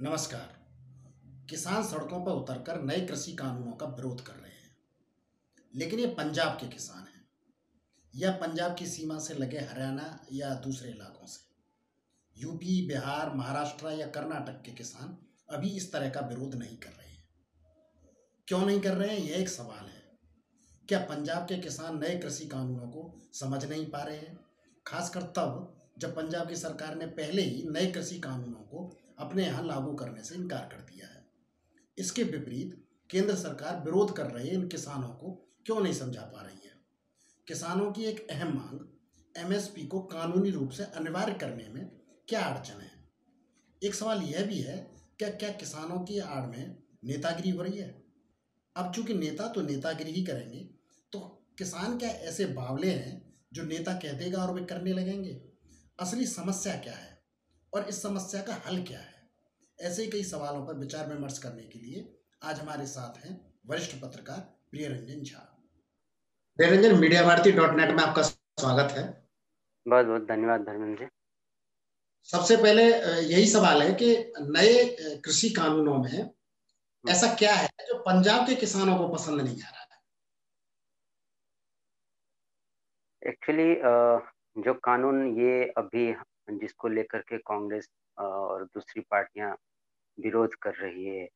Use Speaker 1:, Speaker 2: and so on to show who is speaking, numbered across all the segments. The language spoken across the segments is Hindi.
Speaker 1: नमस्कार। किसान सड़कों पर उतरकर नए कृषि कानूनों का विरोध कर रहे हैं। लेकिन ये पंजाब के किसान हैं। या पंजाब की सीमा से लगे हरियाणा या दूसरे इलाकों से। यूपी, बिहार, महाराष्ट्र या कर्नाटक के किसान अभी इस तरह का विरोध नहीं कर रहे हैं। क्यों नहीं कर रहे हैं? यह एक सवाल है। क्या पंजाब के किसान नए कृषि कानूनों को समझ नहीं पा रहे हैं? खासकर तब जब पंजाब की सरकार ने पहले ही नए कृषि कानूनों को अपने यहाँ लागू करने से इनकार कर दिया है। इसके विपरीत, केंद्र सरकार विरोध कर रहे इन किसानों को, क्यों नहीं समझा पा रही है? किसानों की एक अहम मांग, एमएसपी को कानूनी रूप से अनिवार्य करने में क्या अड़चन है? एक सवाल यह भी है, क्या क्या किसानों की आड़ में नेतागिरी हो रही है? अब चूँकि नेता तो नेतागिरी ही करेंगे तो किसान क्या ऐसे बावले हैं जो नेता कह देगा और वे करने लगेंगे? असली समस्या क्या है? और इस समस्या का हल क्या है? ऐसे ही कई सवालों पर विचार विमर्श करने के लिए आज हमारे साथ हैं वरिष्ठ पत्रकार प्रिय रंजन झा। प्रिय Ranjan media Bharati dot net में आपका स्वागत है।
Speaker 2: बहुत बहुत धन्यवाद धर्मेंद्र जी।
Speaker 1: सबसे पहले यही सवाल है कि नए कृषि कानूनों में। ऐसा क्या है जो पंजाब के किसानों को पसंद नहीं आ रहा है?
Speaker 2: एक्चुअली जो कानून ये अभी जिसको लेकर के कांग्रेस और दूसरी पार्टियाँ विरोध कर रही है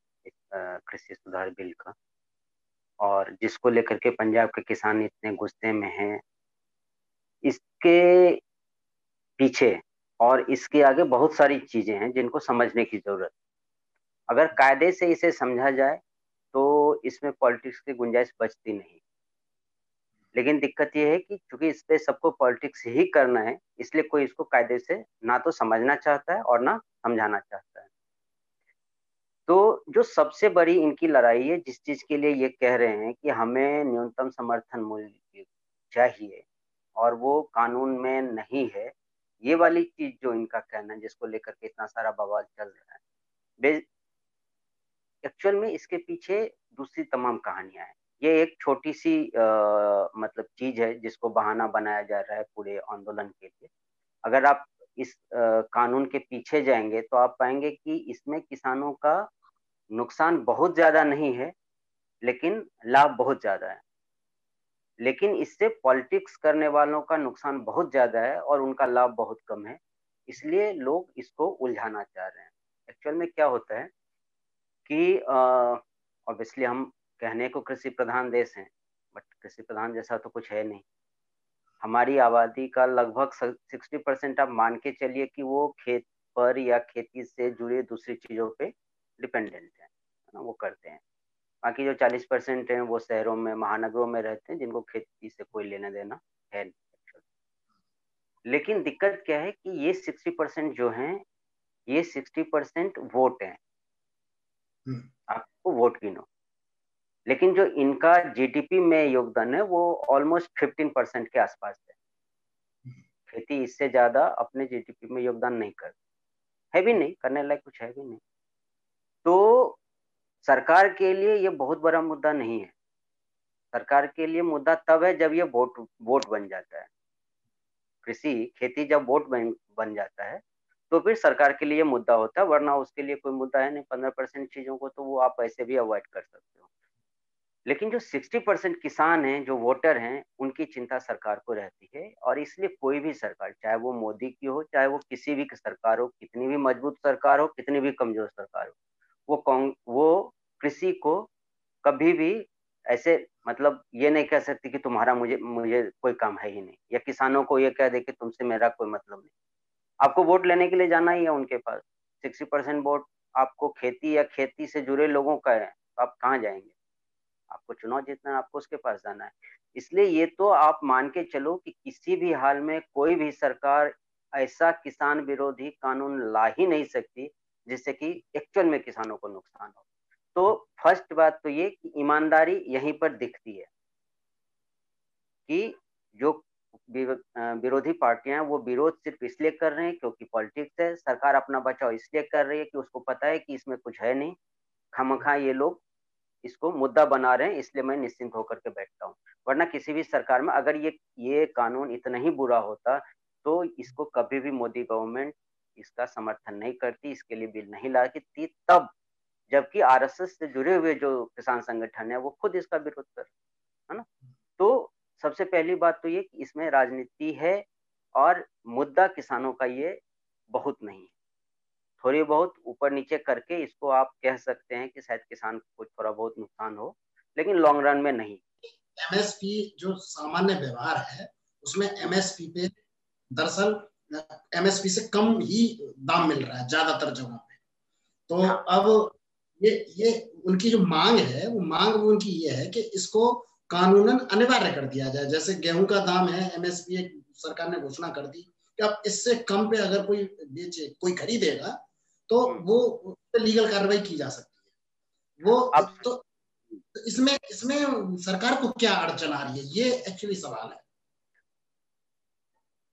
Speaker 2: कृषि सुधार बिल का। और जिसको लेकर के पंजाब के किसान इतने गुस्से में हैं, इसके पीछे और इसके आगे बहुत सारी चीज़ें हैं जिनको समझने की ज़रूरत। अगर कायदे से इसे समझा जाए तो इसमें पॉलिटिक्स की गुंजाइश बचती नहीं। लेकिन दिक्कत ये है कि चूँकि इस पे सबको पॉलिटिक्स ही करना है, इसलिए कोई इसको कायदे से ना तो समझना चाहता है और ना समझाना चाहता है। तो जो सबसे बड़ी इनकी लड़ाई है, जिस चीज़ के लिए ये कह रहे हैं कि हमें न्यूनतम समर्थन मूल्य चाहिए और वो कानून में नहीं है, ये वाली चीज़ जो इनका कहना है, जिसको लेकर के इतना सारा बवाल चल रहा है। एक्चुअल में इसके पीछे दूसरी तमाम कहानियाँ हैं। ये एक छोटी सी आ, मतलब चीज़ है जिसको बहाना बनाया जा रहा है पूरे आंदोलन के लिए। अगर आप इस आ, कानून के पीछे जाएँगे तो आप पाएँगे कि इसमें किसानों का नुकसान बहुत ज़्यादा नहीं है लेकिन लाभ बहुत ज़्यादा है। लेकिन इससे पॉलिटिक्स करने वालों का नुकसान बहुत ज़्यादा है और उनका लाभ बहुत कम है इसलिए लोग इसको उलझाना चाह रहे हैं। एक्चुअल में क्या होता है कि ऑब्वियसली हम कहने को कृषि प्रधान देश है बट कृषि प्रधान जैसा तो कुछ है नहीं। हमारी आबादी का लगभग सिक्सटी परसेंट आप मान के चलिए कि वो खेत पर या खेती से जुड़े दूसरी चीज़ों पे डिपेंडेंट है ना वो करते हैं। बाकी जो चालीस परसेंट हैं वो शहरों में महानगरों में रहते हैं जिनको खेती से कोई लेना देना है नहीं लेकिन दिक्कत क्या है कि ये सिक्सटी परसेंट जो हैं ये सिक्सटी परसेंट वोट है। हम्म। आपको वोट गिनो। लेकिन जो इनका जीडीपी में योगदान है, वो ऑलमोस्ट फिफ्टीन परसेंट के आसपास है। खेती इससे ज़्यादा अपने जीडीपी में योगदान नहीं कर, है भी नहीं, करने लायक कुछ है भी नहीं। तो सरकार के लिए ये बहुत बड़ा मुद्दा नहीं है। सरकार के लिए मुद्दा तब है जब ये वोट वोट बन जाता है। कृषि, खेती जब वोट बन बन जाता है तो फिर सरकार के लिए मुद्दा होता है, वरना उसके लिए कोई मुद्दा है नहीं। पंद्रह परसेंट चीज़ों को तो वो आप ऐसे भी अवॉइड कर सकते हो। लेकिन जो 60 परसेंट किसान हैं, जो वोटर हैं, उनकी चिंता सरकार को रहती है और इसलिए कोई भी सरकार, चाहे वो मोदी की हो, चाहे वो किसी भी सरकार हो, कितनी भी मज़बूत सरकार हो, कितनी भी कमज़ोर सरकार हो, वो वो कृषि को कभी भी ऐसे मतलब ये नहीं कह सकती कि तुम्हारा मुझे मुझे कोई काम है ही नहीं, या किसानों को ये कह दे कि तुमसे मेरा कोई मतलब नहीं। आपको वोट लेने के लिए जाना ही है उनके पास। सिक्सटी परसेंट वोट आपको खेती या खेती से जुड़े लोगों का है तो आप कहाँ जाएँगे? आपको चुनाव जीतना है, आपको उसके पास जाना है। इसलिए ये तो आप मान के चलो कि किसी भी हाल में कोई भी सरकार ऐसा किसान विरोधी कानून ला ही नहीं सकती, जिससे कि एक्चुअल में किसानों को नुकसान हो। तो फ़र्स्ट बात तो ये कि ईमानदारी यहीं पर दिखती है कि जो विरोधी पार्टियाँ वो विरोध सिर्फ़ इसलिए कर रहे हैं क्योंकि पॉलिटिक्स है, सरकार अपना बचाव इसलिए कर रही है कि उसको पता है कि इसमें कुछ है नहीं। खमखा ये लोग इसको मुद्दा बना रहे हैं, इसलिए मैं निश्चिंत होकर के बैठता हूँ। वरना किसी भी सरकार में अगर ये ये कानून इतना ही बुरा होता तो इसको कभी भी मोदी गवर्नमेंट इसका समर्थन नहीं करती, इसके लिए बिल नहीं लाती तब, जबकि आरएसएस से जुड़े हुए जो किसान संगठन है, वो खुद इसका विरोध कर है ना? तो सबसे पहली बात तो ये कि इसमें राजनीति है और मुद्दा किसानों का ये बहुत नहीं है। थोड़ी बहुत ऊपर नीचे करके इसको आप कह सकते हैं कि शायद किसान को थोड़ा बहुत नुकसान हो लेकिन लॉन्ग रन में नहीं।
Speaker 1: एमएसपी जो सामान्य व्यवहार है उसमें एमएसपी पे दरअसल एमएसपी से कम ही दाम मिल रहा है ज़्यादातर जगहों पे। तो हाँ। अब ये ये उनकी जो मांग है वो मांग वो उनकी ये है कि इसको कानूनन अनिवार्य कर दिया जाए। जैसे गेहूँ का दाम है एमएसपी सरकार ने घोषणा कर दी कि अब इससे कम पे अगर कोई बेचे कोई खरीदेगा तो हम्म। वो लीगल कार्रवाई की जा सकती है। वो अब तो इसमें इसमें सरकार को क्या अड़चन आ रही है? ये एक्चुअली सवाल है।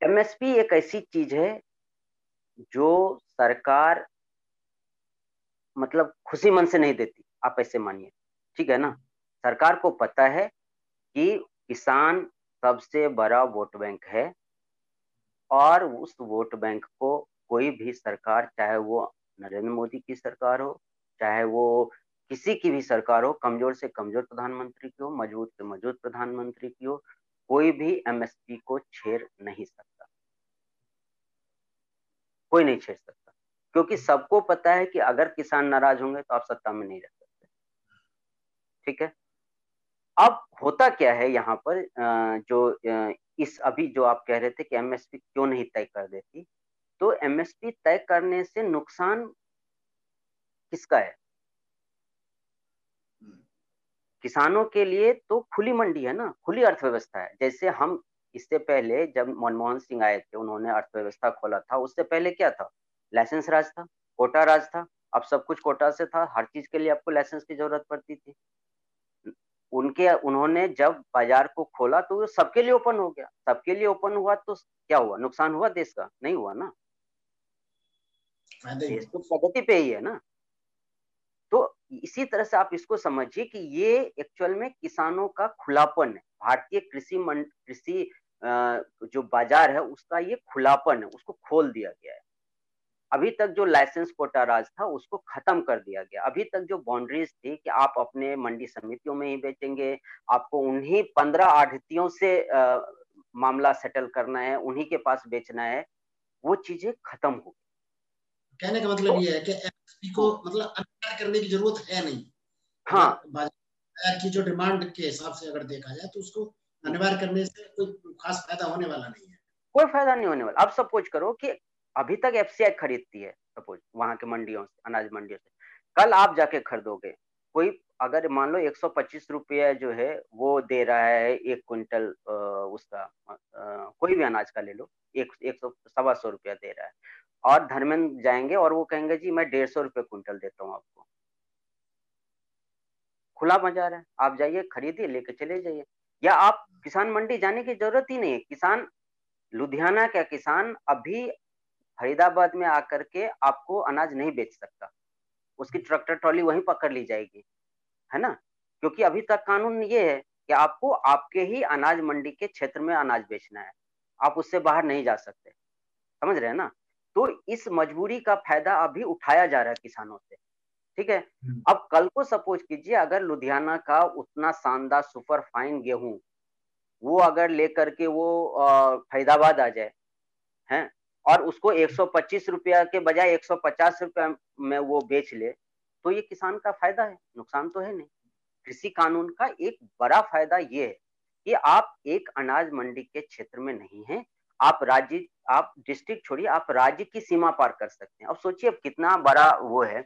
Speaker 2: एमएसपी एक ऐसी चीज़ है जो सरकार मतलब खुशी मन से नहीं देती आप ऐसे मानिए। ठीक है ना? सरकार को पता है कि किसान सबसे बड़ा वोट बैंक है और उस वोट बैंक को कोई भी सरकार चाहे वो नरेंद्र मोदी की सरकार हो, चाहे वो किसी की भी सरकार हो, कमज़ोर से कमज़ोर प्रधानमंत्री की हो, मज़बूत से मज़बूत प्रधानमंत्री की हो, कोई भी एमएसपी को छेड़ नहीं सकता। कोई नहीं छेड़ सकता। क्योंकि सबको पता है कि अगर किसान नाराज़ होंगे तो आप सत्ता में नहीं रह सकते। ठीक है? अब होता क्या है यहाँ पर जो इस अभी जो आप कह रहे थे कि एमएसपी क्यों नहीं तय कर देती तो एमएसपी तय करने से नुकसान किसका है? किसानों के लिए तो खुली मंडी है ना खुली अर्थव्यवस्था है। जैसे हम इससे पहले जब मनमोहन सिंह आए थे उन्होंने अर्थव्यवस्था खोला था उससे पहले क्या था? लाइसेंस राज था कोटा राज था। अब सब कुछ कोटा से था हर चीज़ के लिए आपको लाइसेंस की ज़रूरत पड़ती थी। उनके उन्होंने जब बाज़ार को खोला तो सबके लिए ओपन हो गया। सबके लिए ओपन हुआ तो क्या हुआ? नुकसान हुआ देश का? नहीं हुआ ना। तो प्रगति पे ही है ना। तो इसी तरह से आप इसको समझिए कि ये एक्चुअल में किसानों का खुलापन है। भारतीय कृषि कृषि जो बाज़ार है उसका ये खुलापन है उसको खोल दिया गया है। अभी तक जो लाइसेंस कोटा राज था उसको खत्म कर दिया गया। अभी तक जो बाउंड्रीज थी कि आप अपने मंडी समितियों में ही बेचेंगे आपको उन्हीं पंद्रह आढ़तियों से आ, मामला सेटल करना है उन्हीं के पास बेचना है वो चीज़ें खत्म हो गई।
Speaker 1: कहने का मतलब तो, ये है कि एमएसपी को मतलब अनिवार्य करने की ज़रूरत है नहीं।
Speaker 2: हाँ।
Speaker 1: बाज़ार की जो डिमांड के हिसाब से अगर देखा जाए तो उसको अनिवार्य करने से कोई खास फ़ायदा होने वाला नहीं है।
Speaker 2: कोई फ़ायदा नहीं होने वाला। अब सपोज़ करो कि अभी तक एफ़ खरीदती है सपोज़ वहाँ के मंडियों से अनाज मंडियों से। कल आप जाके खरीदोगे कोई अगर मान लो 125 रुपया जो है वो दे रहा है एक क्विंटल उसका आ, कोई भी अनाज का ले लो एक एक सौ सवा सौ रुपया दे रहा है। और धर्मेंद्र जाएँगे और वो कहेंगे, जी, मैं डेढ़ सौ रुपये क्विंटल देता हूँ आपको। खुला बाज़ार है, आप जाइए, खरीदिए, लेके चले जाइए। या आप किसान मंडी जाने की ज़रूरत ही नहीं है। किसान, लुधियाना का किसान अभी फरीदाबाद में आकर के आपको अनाज नहीं बेच सकता। उसकी ट्रैक्टर ट्रॉली वहीं पकड़ ली जाएगी, है ना? क्योंकि अभी तक कानून ये है कि आपको आपके ही अनाज मंडी के क्षेत्र में अनाज बेचना है। आप उससे बाहर नहीं जा सकते। समझ रहे हैं ना? तो इस मजबूरी का फ़ायदा अभी उठाया जा रहा है किसानों से। ठीक है? हम्म। अब कल को सपोज़ कीजिए अगर लुधियाना का उतना शानदार सुपर फाइन गेहूँ वो अगर लेकर के वो फरीदाबाद आ जाए हैं? और उसको 125 रुपया के बजाय 150 रुपया में वो बेच ले तो ये किसान का फ़ायदा है नुकसान तो है नहीं। कृषि कानून का एक बड़ा फ़ायदा ये है कि आप एक अनाज मंडी के क्षेत्र में नहीं है आप राज्य आप डिस्ट्रिक्ट छोड़िए आप राज्य की सीमा पार कर सकते हैं। अब सोचिए अब कितना बड़ा वो है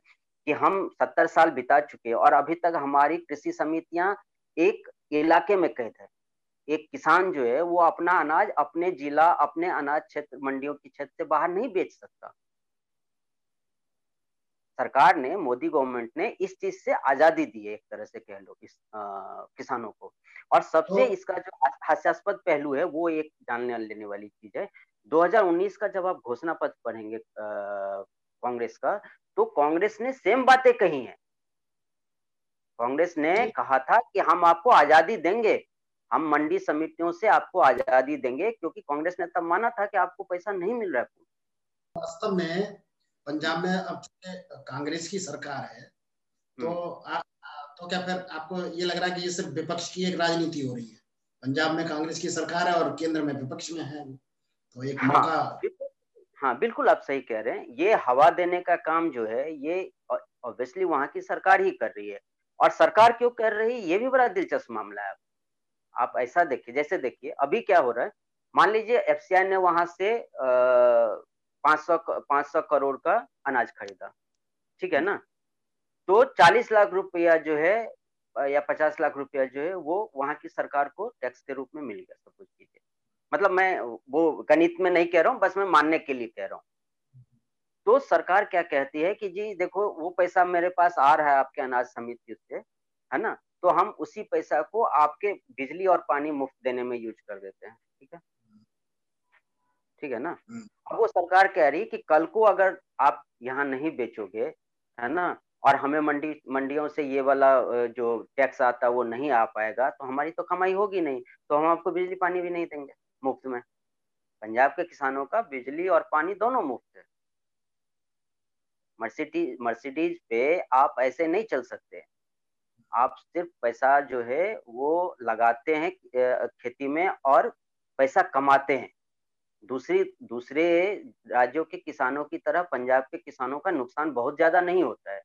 Speaker 2: कि हम सत्तर साल बिता चुके और अभी तक हमारी कृषि समितियाँ एक इलाके में कैद है। एक किसान जो है वो अपना अनाज अपने जिला अपने अनाज क्षेत्र मंडियों की क्षेत्र से बाहर नहीं बेच सकता। सरकार ने मोदी गवर्नमेंट ने इस चीज़ से आज़ादी दी है एक तरह से कह लो इस आ, किसानों को। और सबसे तो, इसका जो हास्यास्पद पहलू है वो एक जानने लेने वाली चीज़ है 2019 का जब आप घोषणा पत्र पढ़ेंगे कांग्रेस का तो कांग्रेस ने सेम बातें कही हैं। कांग्रेस ने कहा था कि हम आपको आज़ादी देंगे हम मंडी समितियों से आपको आज़ादी देंगे क्योंकि कांग्रेस ने तब माना था कि आपको पैसा नहीं मिल रहा है।
Speaker 1: वास्तव में पंजाब में अब कांग्रेस की सरकार है तो हम्म। आ, तो क्या फिर आपको ये लग रहा है कि ये सिर्फ़ विपक्ष की एक राजनीति हो रही है? पंजाब में कांग्रेस की सरकार है और केंद्र में विपक्ष में है तो एक हाँ, मौका
Speaker 2: हाँ बिल्कुल आप सही कह रहे हैं। ये हवा देने का काम जो है ये ऑब्वियसली वहाँ की सरकार ही कर रही है। और सरकार क्यों कर रही है ये भी बड़ा दिलचस्प मामला है। आप ऐसा देखिए जैसे देखिए अभी क्या हो रहा है? मान लीजिए एफसीआई ने वहाँ से पाँच सौ पाँच सौ करोड़ का अनाज खरीदा। ठीक है ना? तो चालीस लाख रुपया जो है या पचास लाख रुपया जो है वो वहाँ की सरकार को टैक्स के रूप में मिल गया सब कुछ कीजिए। मतलब मैं वो गणित में नहीं कह रहा हूँ बस मैं मानने के लिए कह रहा हूँ। तो सरकार क्या कहती है कि जी देखो वो पैसा मेरे पास आ रहा है आपके अनाज समिति से है ना? तो हम उसी पैसा को आपके बिजली और पानी मुफ़्त देने में यूज़ कर देते हैं ठीक है? ठीक है ना? हम्म। अब वो सरकार कह रही है कि कल को अगर आप यहाँ नहीं बेचोगे है ना और हमें मंडी मंडियों से ये वाला जो टैक्स आता है वो नहीं आ पाएगा तो हमारी तो कमाई होगी नहीं तो हम आपको बिजली पानी भी नहीं देंगे। मुफ़्त में। पंजाब के किसानों का बिजली और पानी दोनों मुफ़्त है। मर्सिडीज मर्सिडीज पे आप ऐसे नहीं चल सकते। आप सिर्फ़ पैसा जो है, वो लगाते हैं खेती में और पैसा कमाते हैं। दूसरी, दूसरे राज्यों के किसानों की तरह पंजाब के किसानों का नुकसान बहुत ज़्यादा नहीं होता है।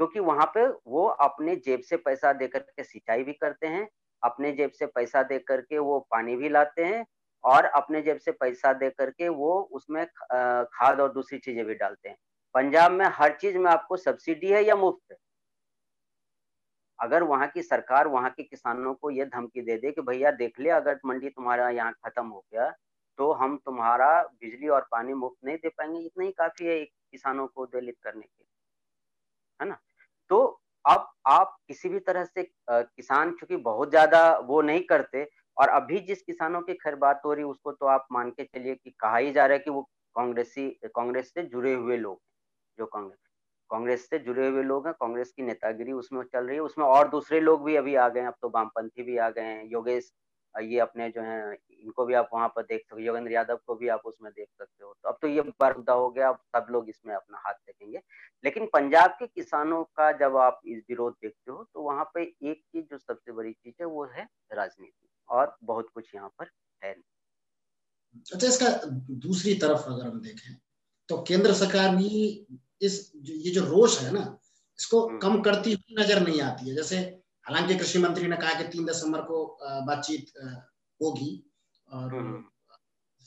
Speaker 2: क्योंकि वहाँ पे वो अपने जेब से पैसा देकर के सिंचाई भी करते हैं अपने जेब से पैसा दे करके वो पानी भी लाते हैं और अपने जेब से पैसा दे करके वो उसमें खाद और दूसरी चीज़ें भी डालते हैं। पंजाब में हर चीज़ में आपको सब्सिडी है या मुफ़्त? है अगर वहाँ की सरकार वहाँ के किसानों को ये धमकी दे दे कि भैया देख ले, अगर मंडी तुम्हारा यहाँ खत्म हो गया तो हम तुम्हारा बिजली और पानी मुफ़्त नहीं दे पाएँगे। इतना ही काफ़ी है किसानों को दलित करने के है ना? तो अब आप किसी भी तरह से किसान चूँकि बहुत ज़्यादा वो नहीं करते और अभी जिस किसानों की खैर बात हो रही उसको तो आप मान के चलिए कि कहा ही जा रहा है कि वो कांग्रेसी, कांग्रेस से जुड़े हुए लोग जो कांग्रेस कांग्रेस से जुड़े हुए लोग हैं, कांग्रेस की नेतागिरी उसमें चल रही है, उसमें और दूसरे लोग भी अभी आ गए हैं, अब तो वामपंथी भी आ गए हैं, योगेश ये अपने जो है इनको भी आप वहाँ पर देख सकते हो योगेंद्र यादव को भी आप उसमें देख सकते हो। तो अब तो ये बर्दा हो गया अब सब लोग इसमें अपना हाथ देखेंगे लेकिन पंजाब के किसानों का जब आप इस विरोध देखते हो तो वहाँ पे एक चीज़ जो सबसे बड़ी चीज़ है वो है राजनीति और बहुत कुछ यहाँ पर है
Speaker 1: अच्छा इसका दूसरी तरफ़ अगर हम देखें तो केंद्र सरकार भी इस ये जो रोष है ना इसको हम्म। कम करती हुई नज़र नहीं आती है। जैसे हालाँकि कृषि मंत्री ने कहा कि तीन दिसंबर को बातचीत होगी और हम्म।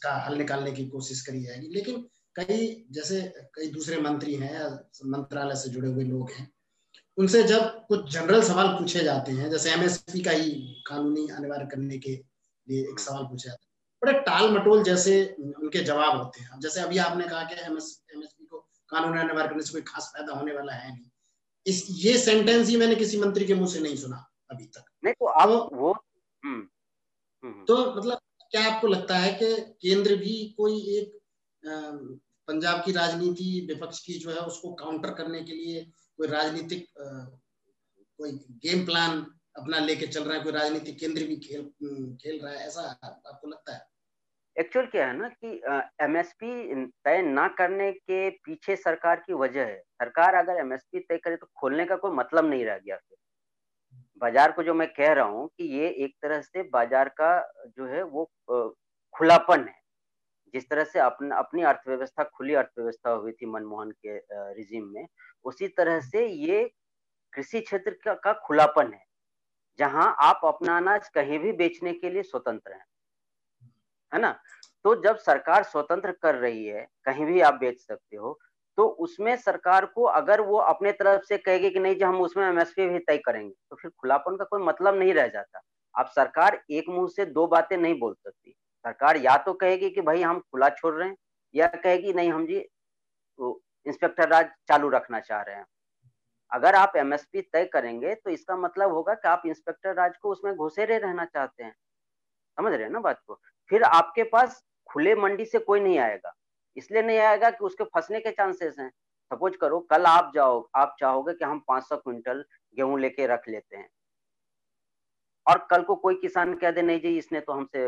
Speaker 1: का हल निकालने की कोशिश करी जाएगी। लेकिन कई जैसे कई दूसरे मंत्री हैं या मंत्रालय से जुड़े हुए लोग हैं उनसे जब कुछ जनरल सवाल पूछे जाते हैं जैसे एमएसपी का ही कानूनी अनिवार्य करने के लिए एक सवाल पूछे जाते हैं बड़े टाल मटोल जैसे उनके जवाब होते हैं। जैसे अभी आपने कहा कि एमएसपी को कानूनी अनिवार्य करने से कोई खास फ़ायदा होने वाला है नहीं। इस ये सेंटेंस ही मैंने किसी मंत्री के मुँह से नहीं सुना अभी तक
Speaker 2: नहीं तो अब तो, वो हम्म,
Speaker 1: हम्म, हम्म। तो मतलब क्या आपको लगता है कि केंद्र भी कोई एक पंजाब की राजनीति विपक्ष की जो है उसको काउंटर करने के लिए कोई राजनीतिक कोई गेम प्लान अपना लेके चल रहा है कोई राजनीतिक केंद्र भी खेल खेल रहा है ऐसा आपको लगता है
Speaker 2: एक्चुअल क्या है ना कि एमएसपी तय ना करने के पीछे सरकार की वजह है। सरकार अगर एमएसपी तय करे तो खोलने का कोई मतलब नहीं रह गया फिर। बाज़ार को जो मैं कह रहा हूँ कि ये एक तरह से बाज़ार का जो है वो खुलापन है। जिस तरह से अपना अपनी अर्थव्यवस्था खुली अर्थव्यवस्था हुई थी मनमोहन के रिजिम में उसी तरह से ये कृषि क्षेत्र का, का खुलापन है जहाँ आप अपना अनाज कहीं भी बेचने के लिए स्वतंत्र हैं। है ना? तो जब सरकार स्वतंत्र कर रही है, कहीं भी आप बेच सकते हो तो उसमें सरकार को अगर वो अपने तरफ़ से कहेगी कि नहीं जी, हम उसमें एमएसपी भी तय करेंगे तो फिर खुलापन का कोई मतलब नहीं रह जाता। अब सरकार एक मुँह से दो बातें नहीं बोल सकती। सरकार या तो कहेगी कि भाई हम खुला छोड़ रहे हैं, या कहेगी नहीं, हम जी इंस्पेक्टर राज चालू रखना चाह रहे हैं। अगर आप एमएसपी तय करेंगे तो इसका मतलब होगा कि आप इंस्पेक्टर राज को उसमें घुसेरे रहना चाहते हैं। समझ रहे हैं ना बात को? फिर आपके पास खुले मंडी से कोई नहीं आएगा। इसलिए नहीं आएगा कि उसके फंसने के चांसेस हैं। सपोज़ करो, कल आप जाओ, आप चाहोगे कि हम 500 क्विंटल गेहूँ लेके रख लेते हैं। और कल को कोई किसान कह दे, नहीं जी, इसने तो हमसे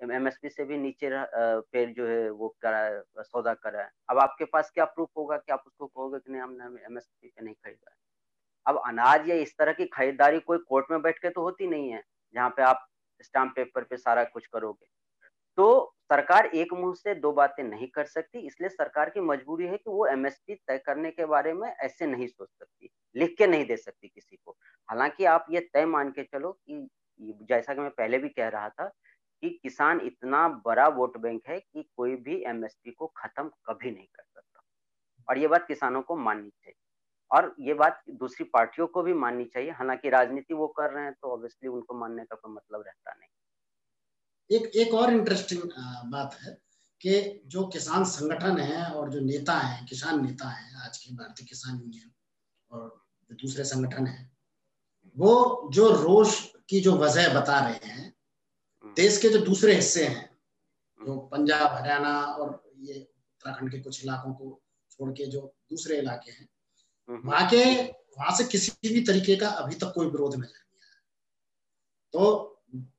Speaker 2: एमएसपी से भी नीचे पे जो है, वो करा है सौदा करा है। अब आपके पास क्या प्रूफ होगा कि आप उसको कहोगे कि नहीं, हमने एमएसपी पे नहीं खरीदा अब अनाज या इस तरह की खरीदारी कोई कोर्ट में बैठ के तो होती नहीं है, जहाँ पे आप स्टाम्प पेपर पे सारा कुछ करोगे। तो सरकार एक मुँह से दो बातें नहीं कर सकती, इसलिए सरकार की मजबूरी है कि वो एमएसपी तय करने के बारे में ऐसे नहीं सोच सकती, लिख के नहीं दे सकती किसी को। हालाँकि आप ये तय मान के चलो कि जैसा कि मैं पहले भी कह रहा था कि किसान इतना बड़ा वोट बैंक है कि कोई भी एमएसपी को खत्म कभी नहीं कर सकता। और ये बात किसानों को माननी चाहिए। और ये बात दूसरी पार्टियों को भी माननी चाहिए हालाँकि राजनीति वो कर रहे हैं तो ऑब्वियसली उनको मानने का कोई मतलब रहता नहीं
Speaker 1: एक एक और इंटरेस्टिंग बात है कि जो किसान संगठन है और जो नेता है किसान नेता है आज के भारतीय किसान यूनियन और जो दूसरे संगठन है वो जो रोष की जो वजह बता रहे हैं हम्म। देश के जो दूसरे हिस्से हैं जो पंजाब हरियाणा और ये उत्तराखंड के कुछ इलाकों को छोड़ के जो दूसरे इलाके हैं हम्म। वहाँ के वहाँ से किसी भी तरीके का अभी तक कोई विरोध नज़र नहीं आया तो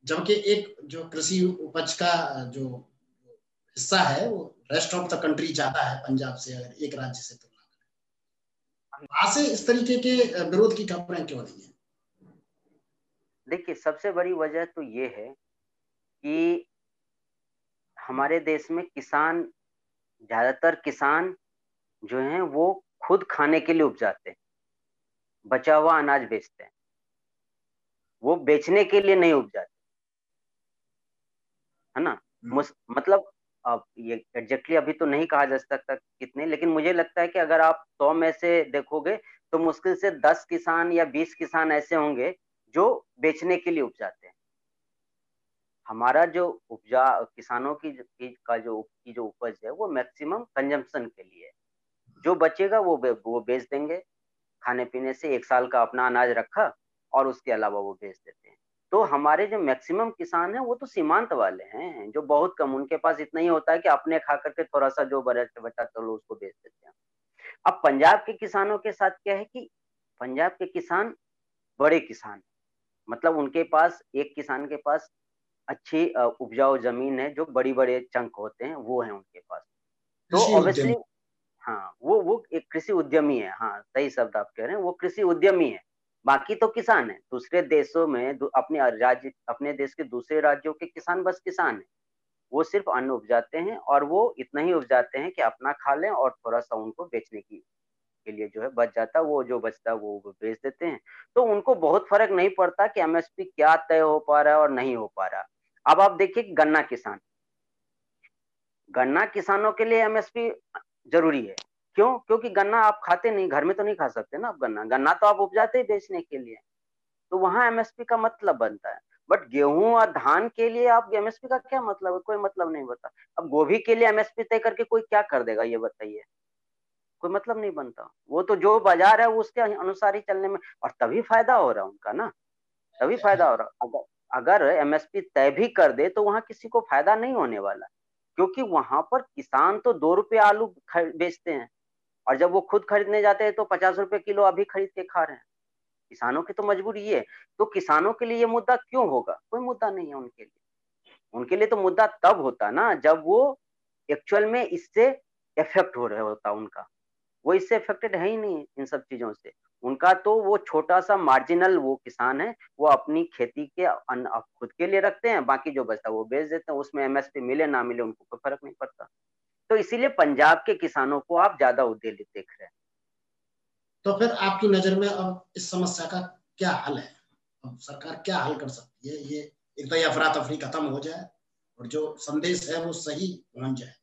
Speaker 1: जबकि एक जो कृषि उपज का जो हिस्सा है वो रेस्ट ऑफ़ द कंट्री ज़्यादा है पंजाब से अगर एक राज्य से तुलना करें वहाँ से इस तरीके के विरोध की खबरें क्यों नहीं है?
Speaker 2: देखिए सबसे बड़ी वजह तो ये है कि हमारे देश में किसान ज़्यादातर किसान जो हैं वो खुद खाने के लिए उपजाते हैं। बचा हुआ अनाज बेचते हैं। वो बेचने के लिए नहीं उपजाते। है ना? हम्म। मतलब अब ये एग्जैक्टली अभी तो नहीं कहा जा सकता कितने लेकिन मुझे लगता है कि अगर आप सौ में से देखोगे तो मुश्किल से दस किसान या बीस किसान ऐसे होंगे जो बेचने के लिए उपजाते हैं। हमारा जो उपजा किसानों की, की का जो की जो उपज है वो मैक्सिमम कंजम्पशन के लिए है। जो बचेगा वो वो बेच देंगे। खाने पीने से एक साल का अपना अनाज रखा और उसके अलावा वो बेच देते हैं। तो हमारे जो मैक्सिमम किसान हैं वो तो सीमांत वाले हैं जो बहुत कम। उनके पास इतना ही होता है कि अपने खा करके थोड़ा सा जो बचा बचा तो उसको बेच देते हैं। अब पंजाब के किसानों के साथ क्या है कि पंजाब के किसान बड़े किसान मतलब उनके पास एक किसान के पास अच्छी उपजाऊ ज़मीन है जो बड़ी बड़े चंक होते हैं वो है उनके पास। तो ऑब्वियसली वो वो एक कृषि उद्यमी है हाँ सही शब्द आप कह रहे हैं, वो कृषि उद्यमी है। बाकी तो किसान है। दूसरे देशों में अपने राज्य, अपने देश के दूसरे राज्यों के किसान बस किसान है। वो सिर्फ़ अन्न उपजाते हैं और वो इतना ही उपजाते हैं कि अपना खा लें और थोड़ा सा उनको बेचने की, के लिए जो है बच जाता, वो जो बचता वो बेच देते हैं। तो उनको बहुत फ़र्क नहीं पड़ता कि एमएसपी क्या तय हो पा रहा है और नहीं हो पा रहा। अब आप देखिए गन्ना किसान। गन्ना किसानों के लिए एमएसपी ज़रूरी है। क्यों? क्योंकि गन्ना आप खाते नहीं, घर में तो नहीं खा सकते ना आप गन्ना। गन्ना तो आप उपजाते ही बेचने के लिए। तो वहाँ एमएसपी का मतलब बनता है। बट गेहूँ और धान के लिए आप एमएसपी का क्या मतलब है? कोई मतलब नहीं बता अब गोभी के लिए एमएसपी तय करके कोई क्या कर देगा, ये बताइए। कोई मतलब नहीं बनता। वो तो जो बाज़ार है उसके अनुसार ही चलने में। और तभी फ़ायदा हो रहा है उनका ना। तभी फ़ायदा हो रहा अगर अगर एमएसपी तय भी कर दे तो वहाँ किसी को फ़ायदा नहीं होने वाला। क्योंकि वहाँ पर किसान तो दो रुपये आलू बेचते हैं। और जब वो खुद खरीदने जाते हैं तो पचास रुपए किलो अभी खरीद के खा रहे हैं। किसानों की तो मजबूरी ये तो किसानों के लिए ये मुद्दा क्यों होगा? कोई मुद्दा नहीं है उनके लिए। उनके लिए तो मुद्दा तब होता ना जब वो एक्चुअल में इससे इफ़ेक्ट हो रहा होता उनका। वो इससे इफेक्टेड है ही नहीं इन सब चीज़ों से। उनका तो वो छोटा सा मार्जिनल वो किसान है, वो अपनी खेती के अन्न खुद के लिए रखते हैं, बाकी जो बचता है वो बेच देते हैं, उसमें एमएसपी मिले, ना मिले, उनको कोई फ़र्क नहीं पड़ता। इसीलिए पंजाब के किसानों को आप ज़्यादा उद्देलित देख रहे हैं।
Speaker 1: तो फिर आपकी नज़र में अब इस समस्या का क्या हल है? अब सरकार क्या हल कर सकती है? ये एक तो ये अफरा तफरी खत्म हो जाए और जो संदेश है वो सही पहुँच जाए।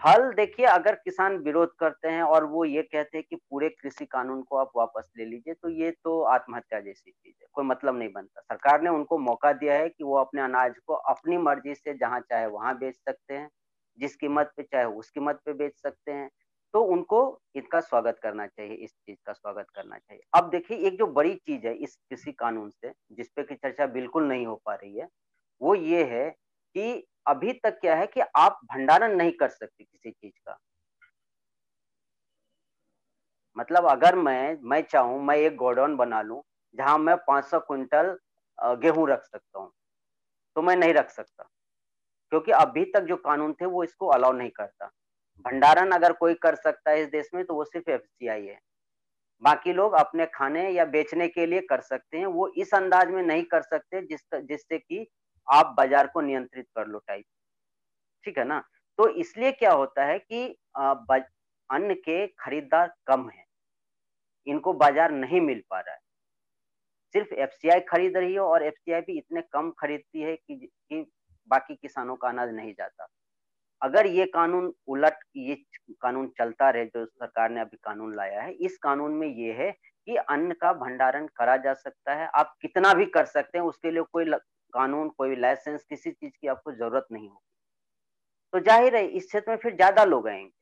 Speaker 2: हल देखिए अगर किसान विरोध करते हैं और वो ये कहते हैं कि पूरे कृषि कानून को आप वापस ले लीजिए तो ये तो आत्महत्या जैसी चीज़ है कोई मतलब नहीं बनता। सरकार ने उनको मौका दिया है कि वो अपने अनाज को अपनी मर्ज़ी से जहाँ चाहे वहाँ बेच सकते हैं। जिस कीमत पे चाहे उस कीमत पे बेच सकते हैं। तो उनको इनका स्वागत करना चाहिए, इस चीज़ का स्वागत करना चाहिए। अब देखिए, एक जो बड़ी चीज़ है इस कृषि कानून से जिसपे की चर्चा बिल्कुल नहीं हो पा रही है, वो ये है कि अभी तक क्या है कि आप भंडारण नहीं कर सकते किसी चीज़ का। मतलब अगर मैं मैं चाहूँ, मैं एक गोडाउन बना लूँ, जहाँ मैं 500 क्विंटल गेहूँ रख सकता हूँ तो मैं नहीं रख सकता। क्योंकि अभी तक जो कानून थे वो इसको अलाउ नहीं करता। भंडारण अगर कोई कर सकता है इस देश में तो वो सिर्फ़ एफसीआई है। बाकी लोग अपने खाने या बेचने के लिए कर सकते हैं वो इस अंदाज में नहीं कर सकते जिस जिससे कि आप बाज़ार को नियंत्रित कर लो टाइप ठीक है ना? तो इसलिए क्या होता है कि अन्न के खरीदार कम है। इनको बाज़ार नहीं मिल पा रहा है। सिर्फ़ एफसीआई खरीद रही है और एफसीआई भी इतने कम खरीदती है कि, कि बाकी किसानों का अनाज नहीं जाता। अगर ये कानून उलट, ये कानून चलता रहे, जो सरकार ने अभी कानून लाया है, इस कानून में ये है कि अन्न का भंडारण करा जा सकता है। आप कितना भी कर सकते हैं, उसके लिए कोई कानून, कोई लाइसेंस, किसी चीज़ की आपको ज़रूरत नहीं होगी। तो ज़ाहिर है, इस क्षेत्र में फिर ज़्यादा लोग आएँगे।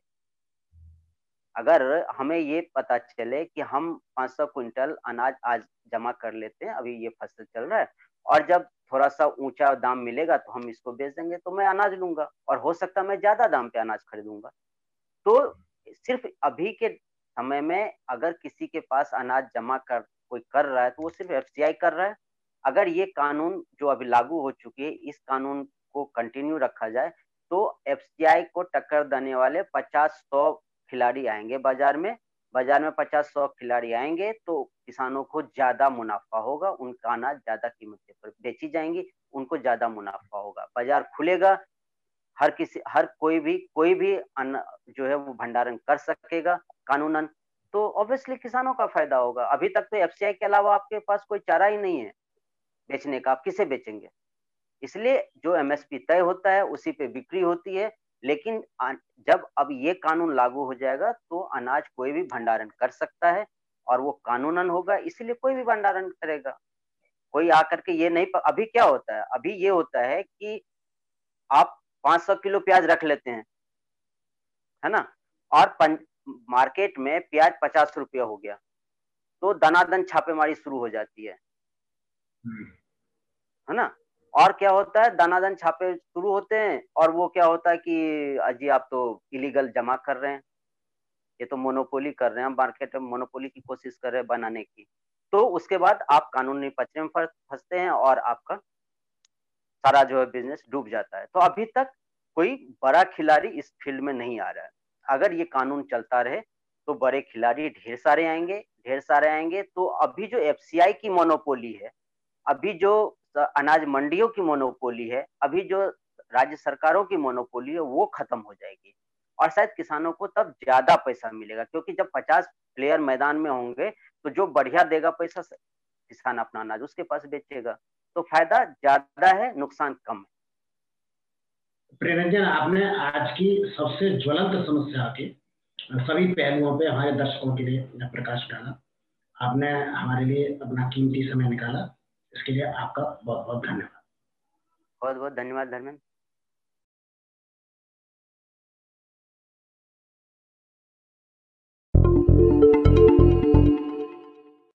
Speaker 2: अगर हमें ये पता चले कि हम 500 क्विंटल अनाज आज जमा कर लेते हैं, अभी ये फ़सल चल रहा है, और जब थोड़ा सा ऊँचा दाम मिलेगा तो हम इसको बेच देंगे तो मैं अनाज लूँगा और हो सकता है मैं ज़्यादा दाम पे अनाज खरीदूँगा। तो सिर्फ़ अभी के समय में अगर किसी के पास अनाज जमा कर, कोई कर रहा है तो वो सिर्फ़ एफसीआई कर रहा है। अगर ये कानून जो अभी लागू हो चुकी है, इस कानून को कंटिन्यू रखा जाए तो एफसीआई को टक्कर देने वाले पचास सौ खिलाड़ी आएँगे बाज़ार में। बाज़ार में पचास सौ खिलाड़ी आएँगे तो किसानों को ज़्यादा मुनाफा होगा, उनका अनाज ज़्यादा कीमत पर बेची जाएँगी, उनको ज़्यादा मुनाफा होगा। बाज़ार खुलेगा, हर किसी, हर कोई भी कोई भी अन्न जो है वो भंडारण कर सकेगा कानूनन तो ऑब्वियसली किसानों का फ़ायदा होगा। अभी तक तो एफ़ के अलावा आपके पास कोई चारा ही नहीं है बेचने का, आप किसे बेचेंगे? इसलिए जो एमएसपी तय होता है, उसी पे बिक्री होती है लेकिन जब अब ये कानून लागू हो जाएगा तो अनाज कोई भी भंडारण कर सकता है और वो कानूनन होगा इसलिए कोई भी भंडारण करेगा। कोई आकर के ये नहीं अभी क्या होता है? अभी ये होता है कि आप 500 किलो प्याज रख लेते हैं है ना? और पन... मार्केट में प्याज पचास रुपया हो गया तो दनादन छापेमारी शुरू हो जाती है। हम्म। है ना? और क्या होता है? दानादान छापे शुरू होते हैं और वो क्या होता है कि अजी आप तो इलीगल जमा कर रहे हैं। ये तो मोनोपोली कर रहे हैं। मार्केट में मोनोपोली की कोशिश कर रहे हैं बनाने की। तो उसके बाद आप कानूनी पचरे में फंसते हैं और आपका सारा जो है बिज़नेस डूब जाता है। तो अभी तक कोई बड़ा खिलाड़ी इस फ़ील्ड में नहीं आ रहा है। अगर ये कानून चलता रहे तो बड़े खिलाड़ी ढेर सारे आएँगे, ढेर सारे आएँगे। तो अभी जो एफसीआई की मोनोपोली है, अभी जो अनाज मंडियों की मोनोपोली है, अभी जो राज्य सरकारों की मोनोपोली है, वो खत्म हो जाएगी। और शायद किसानों को तब ज़्यादा पैसा मिलेगा, क्योंकि जब पचास प्लेयर मैदान में होंगे तो जो बढ़िया देगा पैसा, किसान अपना अनाज उसके पास बेचेगा। तो फ़ायदा ज़्यादा है, नुकसान कम है।
Speaker 1: प्रियरंजन आपने आज की सबसे ज्वलंत समस्या के सभी पहलुओं पे हमारे दर्शकों के लिए प्रकाश डाला। आपने हमारे लिए अपना कीमती समय निकाला। इसके लिए आपका बहुत बहुत धन्यवाद।
Speaker 2: बहुत बहुत धन्यवाद धर्मेंद्र